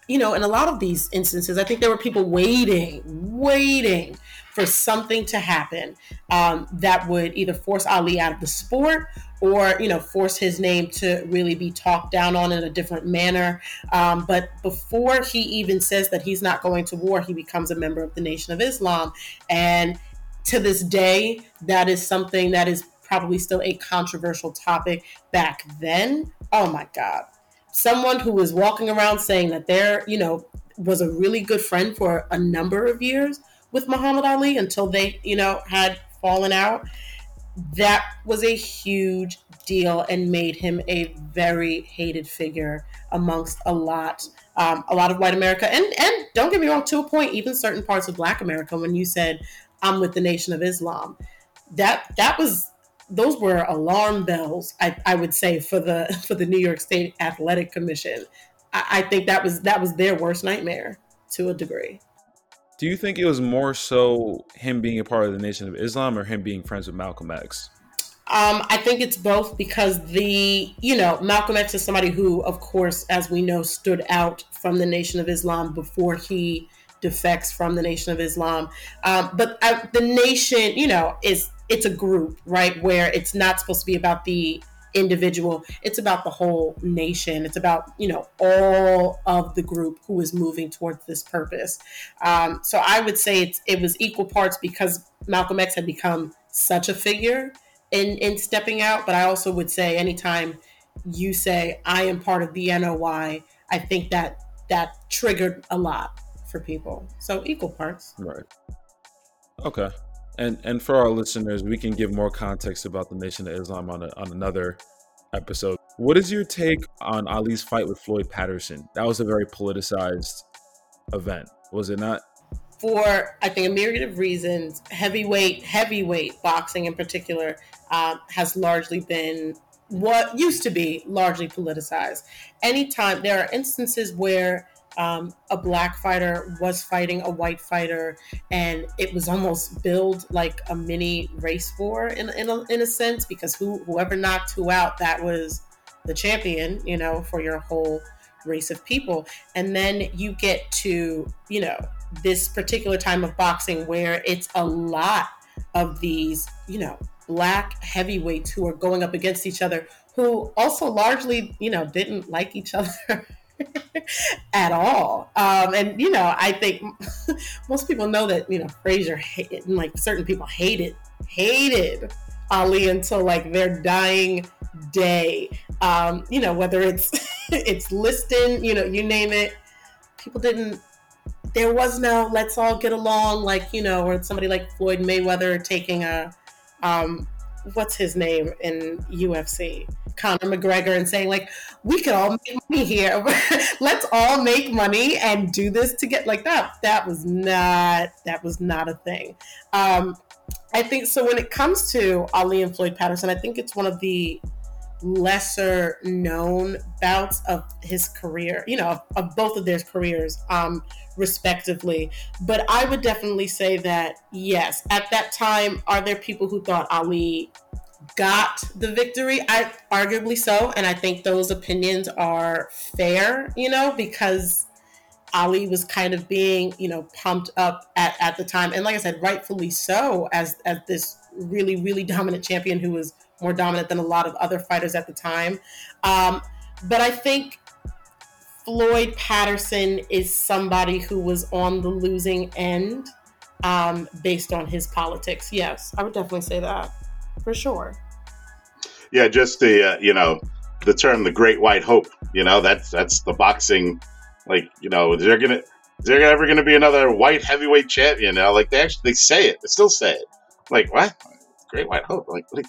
you know, in a lot of these instances, I think there were people waiting, waiting for something to happen um, that would either force Ali out of the sport or you know force his name to really be talked down on in a different manner. Um, but before he even says that he's not going to war, he becomes a member of the Nation of Islam, and to this day, that is something that is probably still a controversial topic back then. Oh my God. Someone who was walking around saying that there, you know, was a really good friend for a number of years with Muhammad Ali until they, you know, had fallen out. That was a huge deal and made him a very hated figure amongst a lot, um, a lot of white America, and and don't get me wrong, to a point, even certain parts of Black America. When you said I'm with the Nation of Islam, that that was those were alarm bells. I, I would say for the for the New York State Athletic Commission. I, I think that was that was their worst nightmare to a degree. Do you think it was more so him being a part of the Nation of Islam or him being friends with Malcolm X? Um, I think it's both because the, you know, Malcolm X is somebody who, of course, as we know, stood out from the Nation of Islam before he defects from the Nation of Islam. Um, but uh, the nation, you know, is it's a group, right? Where it's not supposed to be about the individual. It's about the whole nation. It's about you know all of the group who is moving towards this purpose. Um, so i would say it was equal parts because malcolm x had become such a figure in in stepping out. But i also would say anytime you say i am part of the noi i think that that triggered a lot for people. So equal parts. Right. Okay and and for our listeners, we can give more context about the Nation of Islam on a, on another episode. What is your take on Ali's fight with Floyd Patterson? That was a very politicized event, was it not? For I think a myriad of reasons, heavyweight heavyweight boxing in particular um, has largely been what used to be largely politicized. Anytime there are instances where um, a black fighter was fighting a white fighter, and it was almost billed like a mini race war in, in, a, in a sense, because who whoever knocked who out, that was the champion, you know, for your whole race of people. And then you get to, you know, this particular time of boxing where it's a lot of these, you know, black heavyweights who are going up against each other who also largely, you know, didn't like each other at all. Um, and you know, I think most people know that you know Frazier hated, like certain people hated hated Ali until like their dying day. Um, you know, whether it's it's Liston, you know, you name it, people didn't. There was no let's all get along, like you know, or somebody like Floyd Mayweather taking a um, what's his name in UFC, Conor McGregor, and saying like, we could all make money here. Let's all make money and do this to get like that. That was not that was not a thing. Um, I think so. When it comes to Ali and Floyd Patterson, I think it's one of the lesser known bouts of his career, you know, of, of both of their careers, um, respectively. But I would definitely say that, yes, at that time, are there people who thought Ali got the victory? I arguably so. And I think those opinions are fair, you know, because Ali was kind of being, you know, pumped up at, at the time. And like I said, rightfully so as as this really, really dominant champion who was more dominant than a lot of other fighters at the time. Um, but I think Floyd Patterson is somebody who was on the losing end um, based on his politics. Yes, I would definitely say that for sure. Yeah, just the uh, you know the term the Great White Hope. You know that's that's the boxing. Like you know, is there gonna is there ever gonna be another white heavyweight champion? Now, like they actually they say it, they still say it. Like what? Great White Hope. Like like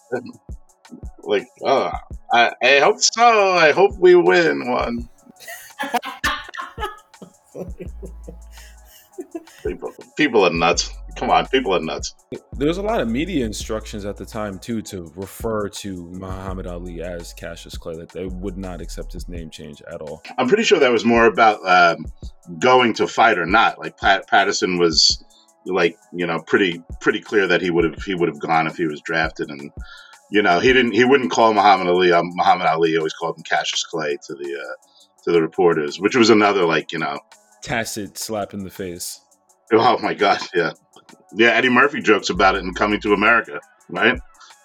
like oh, I, I hope so. I hope we win one. people, people are nuts. Come on, people are nuts. there was a lot of media instructions at the time too to refer to Muhammad Ali as Cassius Clay. That they would not accept his name change at all. I'm pretty sure that was more about um, going to fight or not. Like Pat Patterson was like you know pretty pretty clear that he would have he would have gone if he was drafted and you know he didn't he wouldn't call Muhammad Ali um, Muhammad Ali always called him Cassius Clay to the uh, to the reporters which was another like you know tacit slap in the face oh my god yeah yeah Eddie Murphy jokes about it in Coming to America right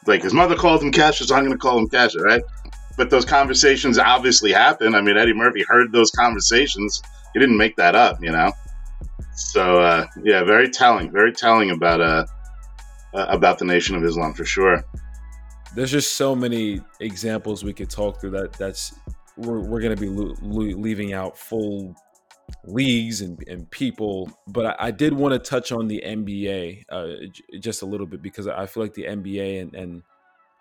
like his mother called him Cassius so I'm going to call him Cassius right but those conversations obviously happen I mean Eddie Murphy heard those conversations he didn't make that up you know so uh, yeah, very telling, very telling about uh, uh, about the Nation of Islam for sure. There's just so many examples we could talk through that. That's we're, we're going to be lo- lo- leaving out full leagues and, and people, but I, I did want to touch on the NBA uh, j- just a little bit because I feel like the NBA and, and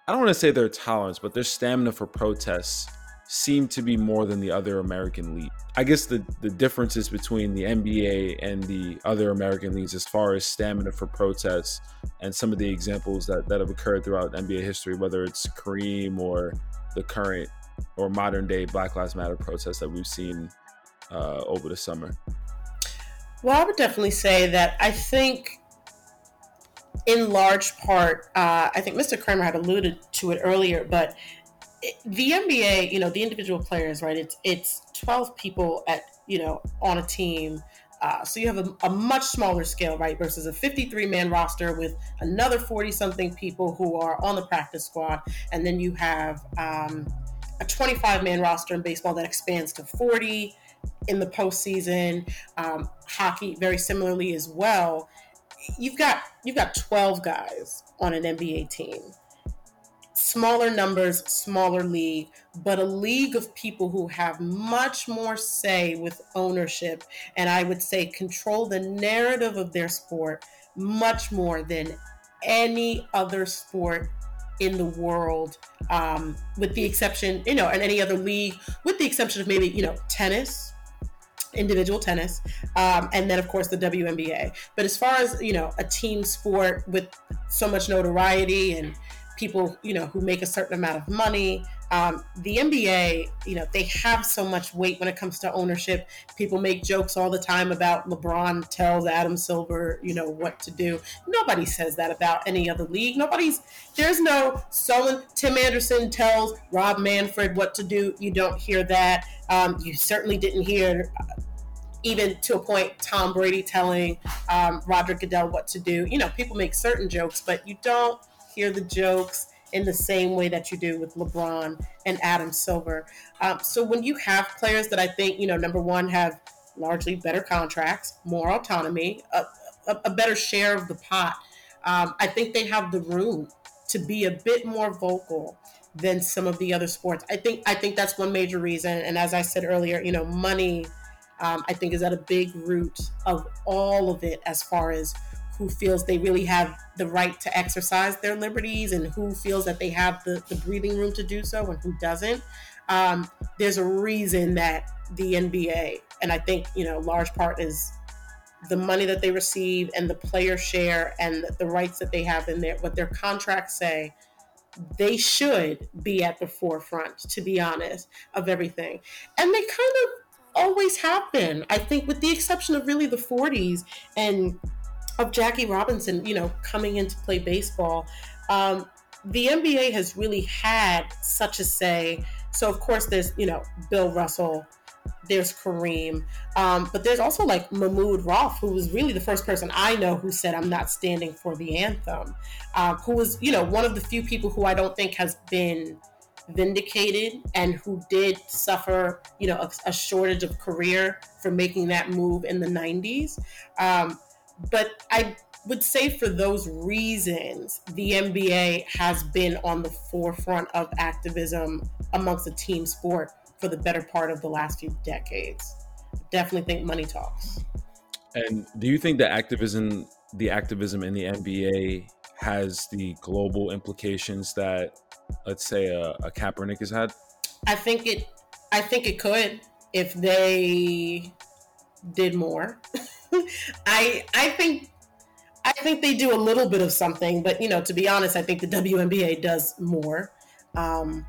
I don't want to say their tolerance, but their stamina for protests seem to be more than the other American league. I guess the, the differences between the NBA and the other American leagues as far as stamina for protests and some of the examples that, that have occurred throughout NBA history, whether it's Kareem or the current or modern day Black Lives Matter protests that we've seen uh, over the summer. Well, I would definitely say that I think in large part, uh, I think Mr. Kramer had alluded to it earlier, but the NBA, you know, the individual players, right? It's it's twelve people at you know on a team. Uh, so you have a, a, much smaller scale, right, versus a 53 man roster with another 40 something people who are on the practice squad, and then you have um, a 25 man roster in baseball that expands to 40 in the postseason. Um, hockey, very similarly as well. You've got you've got 12 guys on an NBA team smaller numbers, smaller league, but a league of people who have much more say with ownership and I would say control the narrative of their sport much more than any other sport in the world, um, with the exception, you know, in any other league, with the exception of maybe, you know, tennis, individual tennis, um, and then of course the WNBA. But as far as you know, a team sport with so much notoriety and people, you know, who make a certain amount of money. Um, the NBA, you know, they have so much weight when it comes to ownership. People make jokes all the time about LeBron tells Adam Silver, you know, what to do. Nobody says that about any other league. Nobody's, there's no someone, Tim Anderson tells Rob Manfred what to do. You don't hear that. Um, you certainly didn't hear even to a point, Tom Brady telling um, Roger Goodell what to do. You know, people make certain jokes, but you don't hear the jokes in the same way that you do with LeBron and Adam Silver. Um, so when you have players that I think, you know, number one, have largely better contracts, more autonomy, a, a, a better share of the pot, um, I think they have the room to be a bit more vocal than some of the other sports. I think I think that's one major reason. And as I said earlier, you know, money um, I think is at a big root of all of it as far as who feels they really have the right to exercise their liberties and who feels that they have the, the breathing room to do so and who doesn't. Um, there's a reason that the NBA, and I think, you know, large part is the money that they receive and the player share and the rights that they have in there, what their contracts say, they should be at the forefront, to be honest, of everything. And they kind of always have been. I think, with the exception of really the 40s and of Jackie Robinson, you know, coming in to play baseball, um, the NBA has really had such a say. So of course, there's you know Bill Russell, there's Kareem, um, but there's also like Mahmoud Rauf, who was really the first person I know who said I'm not standing for the anthem, um, who was you know one of the few people who I don't think has been vindicated and who did suffer you know a, a shortage of career for making that move in the 90s. Um, but I would say for those reasons, the NBA has been on the forefront of activism amongst the team sport for the better part of the last few decades. Definitely think money talks. And do you think that activism, the activism in the NBA, has the global implications that, let's say, a, a Kaepernick has had? I think it. I think it could if they did more. I I think I think they do a little bit of something, but you know, to be honest, I think the WNBA does more. Um,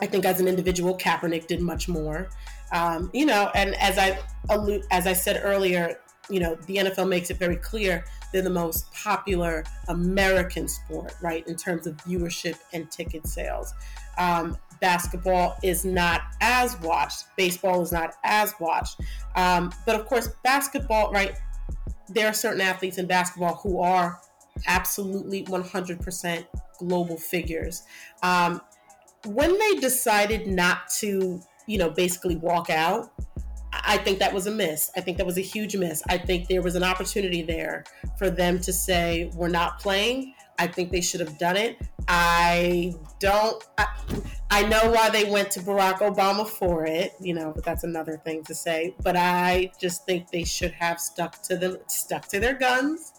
I think as an individual, Kaepernick did much more. Um, you know, and as I allude, as I said earlier, you know, the NFL makes it very clear they're the most popular American sport, right, in terms of viewership and ticket sales. Um, basketball is not as watched, baseball is not as watched. Um, but of course, basketball, right, there are certain athletes in basketball who are absolutely 100% global figures. Um, when they decided not to, you know, basically walk out, I think that was a miss. I think that was a huge miss. I think there was an opportunity there for them to say, we're not playing. I think they should have done it. I don't, I, I know why they went to Barack Obama for it, you know, but that's another thing to say. But I just think they should have stuck to them, stuck to their guns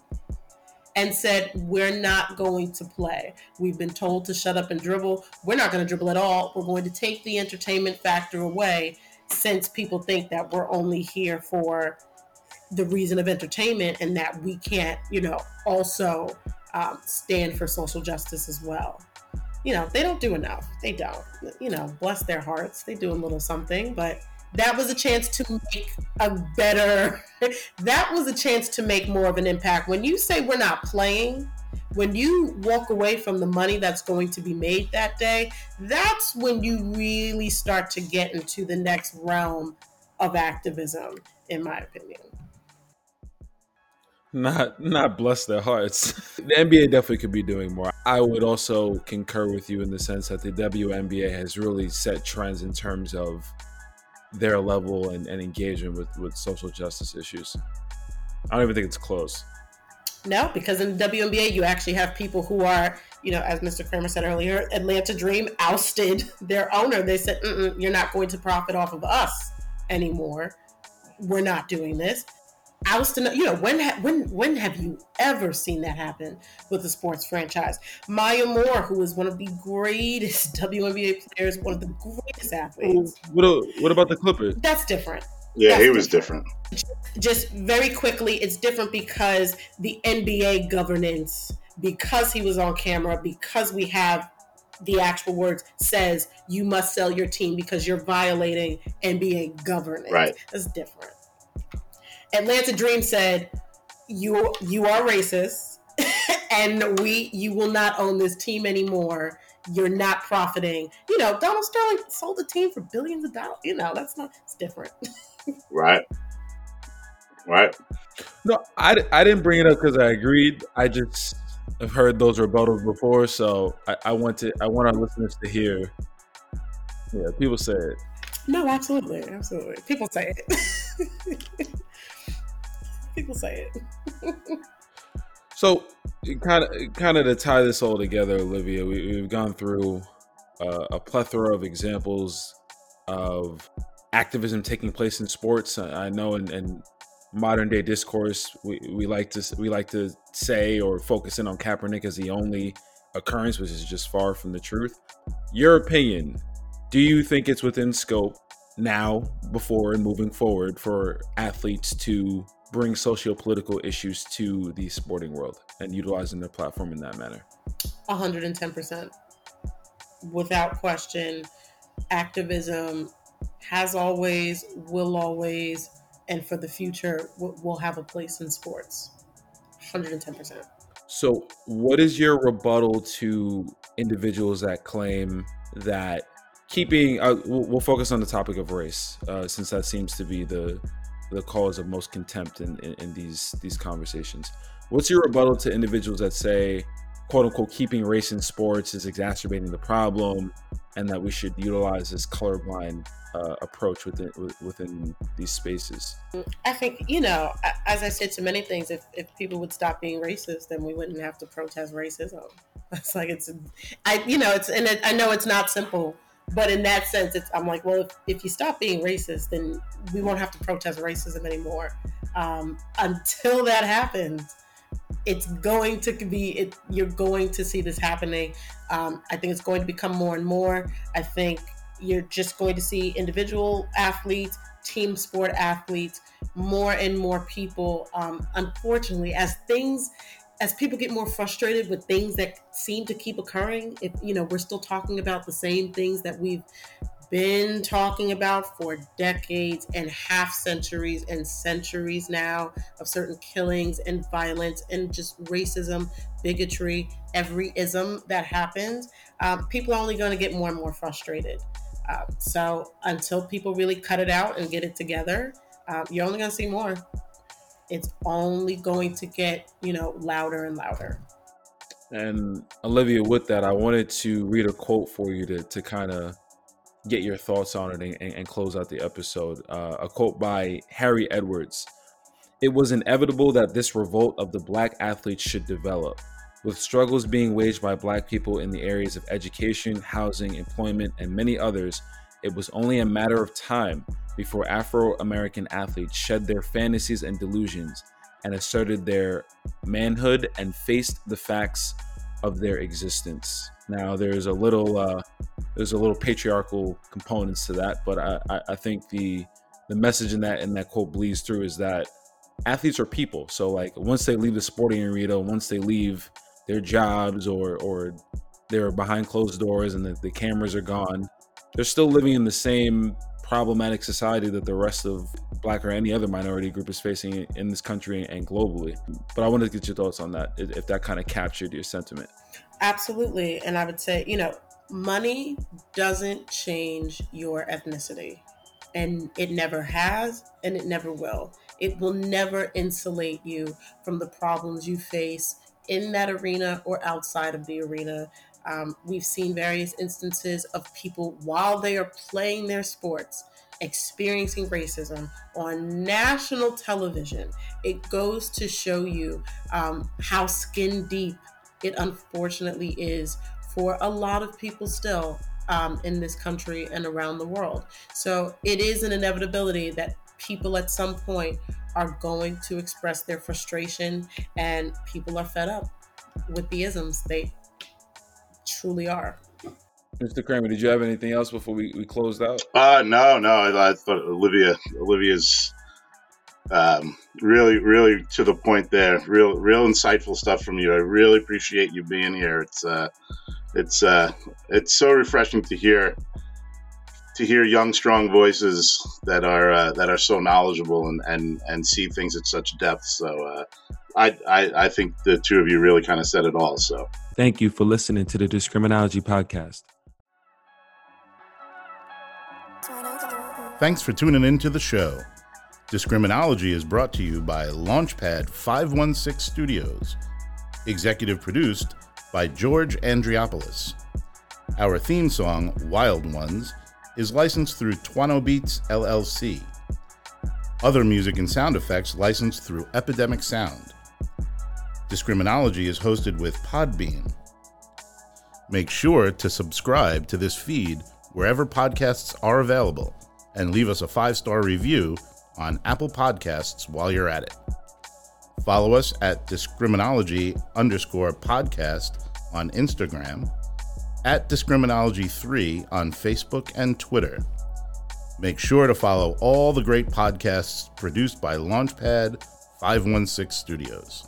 and said, We're not going to play. We've been told to shut up and dribble. We're not going to dribble at all. We're going to take the entertainment factor away since people think that we're only here for the reason of entertainment and that we can't, you know, also um, stand for social justice as well. You know, they don't do enough. They don't. You know, bless their hearts. They do a little something, but that was a chance to make a better, that was a chance to make more of an impact. When you say we're not playing, when you walk away from the money that's going to be made that day, that's when you really start to get into the next realm of activism, in my opinion. Not not bless their hearts. the NBA definitely could be doing more. I would also concur with you in the sense that the WNBA has really set trends in terms of their level and, and engagement with, with social justice issues. I don't even think it's close. No, because in WNBA, you actually have people who are, you know, as Mr. Kramer said earlier, Atlanta Dream ousted their owner. They said, you're not going to profit off of us anymore. We're not doing this. Ousting, you know, when ha- when when have you ever seen that happen with a sports franchise? Maya Moore, who is one of the greatest WNBA players, one of the greatest athletes. What, what about the Clippers? That's different. Yeah, That's he was different. different. Just very quickly, it's different because the NBA governance, because he was on camera, because we have the actual words says you must sell your team because you're violating NBA governance. Right. That's different. Atlanta Dream said you you are racist and we you will not own this team anymore. You're not profiting. You know, Donald Sterling sold the team for billions of dollars. You know, that's not it's different. right. Right. No, I, I didn't bring it up because I agreed. I just have heard those rebuttals before, so I, I want to I want our listeners to hear. Yeah, people say it. No, absolutely, absolutely. People say it. people say it. so, kind of kind of to tie this all together, Olivia, we, have gone through uh, a plethora of examples of activism taking place in sports. I know in, in modern day discourse, we, we like to we like to say or focus in on Kaepernick as the only occurrence, which is just far from the truth. Your opinion? Do you think it's within scope now, before, and moving forward for athletes to bring socio-political issues to the sporting world and utilizing their platform in that manner? 110%. Without question, activism has always, will always, and for the future will have a place in sports. 110%. So, what is your rebuttal to individuals that claim that keeping, uh, we'll, we'll, focus on the topic of race, uh, since that seems to be the the cause of most contempt in, in, in these these conversations. What's your rebuttal to individuals that say quote unquote keeping race in sports is exacerbating the problem and that we should utilize this colorblind uh, approach within within these spaces i think you know as i said to many things if, if people would stop being racist then we wouldn't have to protest racism it's like it's i you know it's and it, i know it's not simple but in that sense it's i'm like well if, if you stop being racist then we won't have to protest racism anymore. Um, until that happens it's going to be it, you're going to see this happening. Um, i think it's going to become more and more. I think you're just going to see individual athletes team sport athletes more and more people. Um, unfortunately as things as people get more frustrated with things that seem to keep occurring, if you know we're still talking about the same things that we've been talking about for decades and half centuries and centuries now of certain killings and violence and just racism, bigotry, every ism that happens, um, people are only going to get more and more frustrated. Um, so until people really cut it out and get it together, um, you're only going to see more. It's only going to get, you know, louder and louder. And Olivia, with that, I wanted to read a quote for you to, to kind of get your thoughts on it and, and close out the episode. Uh, a quote by Harry Edwards It was inevitable that this revolt of the black athletes should develop. With struggles being waged by black people in the areas of education, housing, employment, and many others, it was only a matter of time before Afro American athletes shed their fantasies and delusions and asserted their manhood and faced the facts of their existence. Now, there's a little uh, there's a little patriarchal components to that, but I, I, think the the message in that in that quote bleeds through is that athletes are people. So like once they leave the sporting arena, once they leave their jobs or or they're behind closed doors and the, the cameras are gone, they're still living in the same problematic society that the rest of black or any other minority group is facing in this country and globally. But I wanted to get your thoughts on that, if that kind of captured your sentiment. Absolutely. And I would say, you know, money doesn't change your ethnicity. And it never has, and it never will. It will never insulate you from the problems you face in that arena or outside of the arena. Um, we've seen various instances of people while they are playing their sports experiencing racism on national television. It goes to show you um, how skin deep it unfortunately is for a lot of people still um, in this country and around the world. So it is an inevitability that people at some point are going to express their frustration, and people are fed up with the isms. They truly are. Mr. Kramer, did you have anything else before we, we closed out? Uh, no, no. I, I thought Olivia, Olivia's um, really, really to the point there. Real, real insightful stuff from you. I really appreciate you being here. It's, uh, it's, uh, it's so refreshing to hear, to hear young, strong voices that are uh, that are so knowledgeable and, and and see things at such depth. So, uh, I, I I think the two of you really kind of said it all. So, thank you for listening to the Discriminology podcast. Thanks for tuning in to the show. Discriminology is brought to you by Launchpad 516 Studios. Executive produced by George Andriopoulos. Our theme song, Wild Ones, is licensed through Twano Beats LLC. Other music and sound effects licensed through Epidemic Sound. Discriminology is hosted with Podbean. Make sure to subscribe to this feed wherever podcasts are available and leave us a five star review on Apple Podcasts while you're at it. Follow us at discriminology underscore podcast on Instagram, at discriminology3 on Facebook and Twitter. Make sure to follow all the great podcasts produced by Launchpad 516 Studios.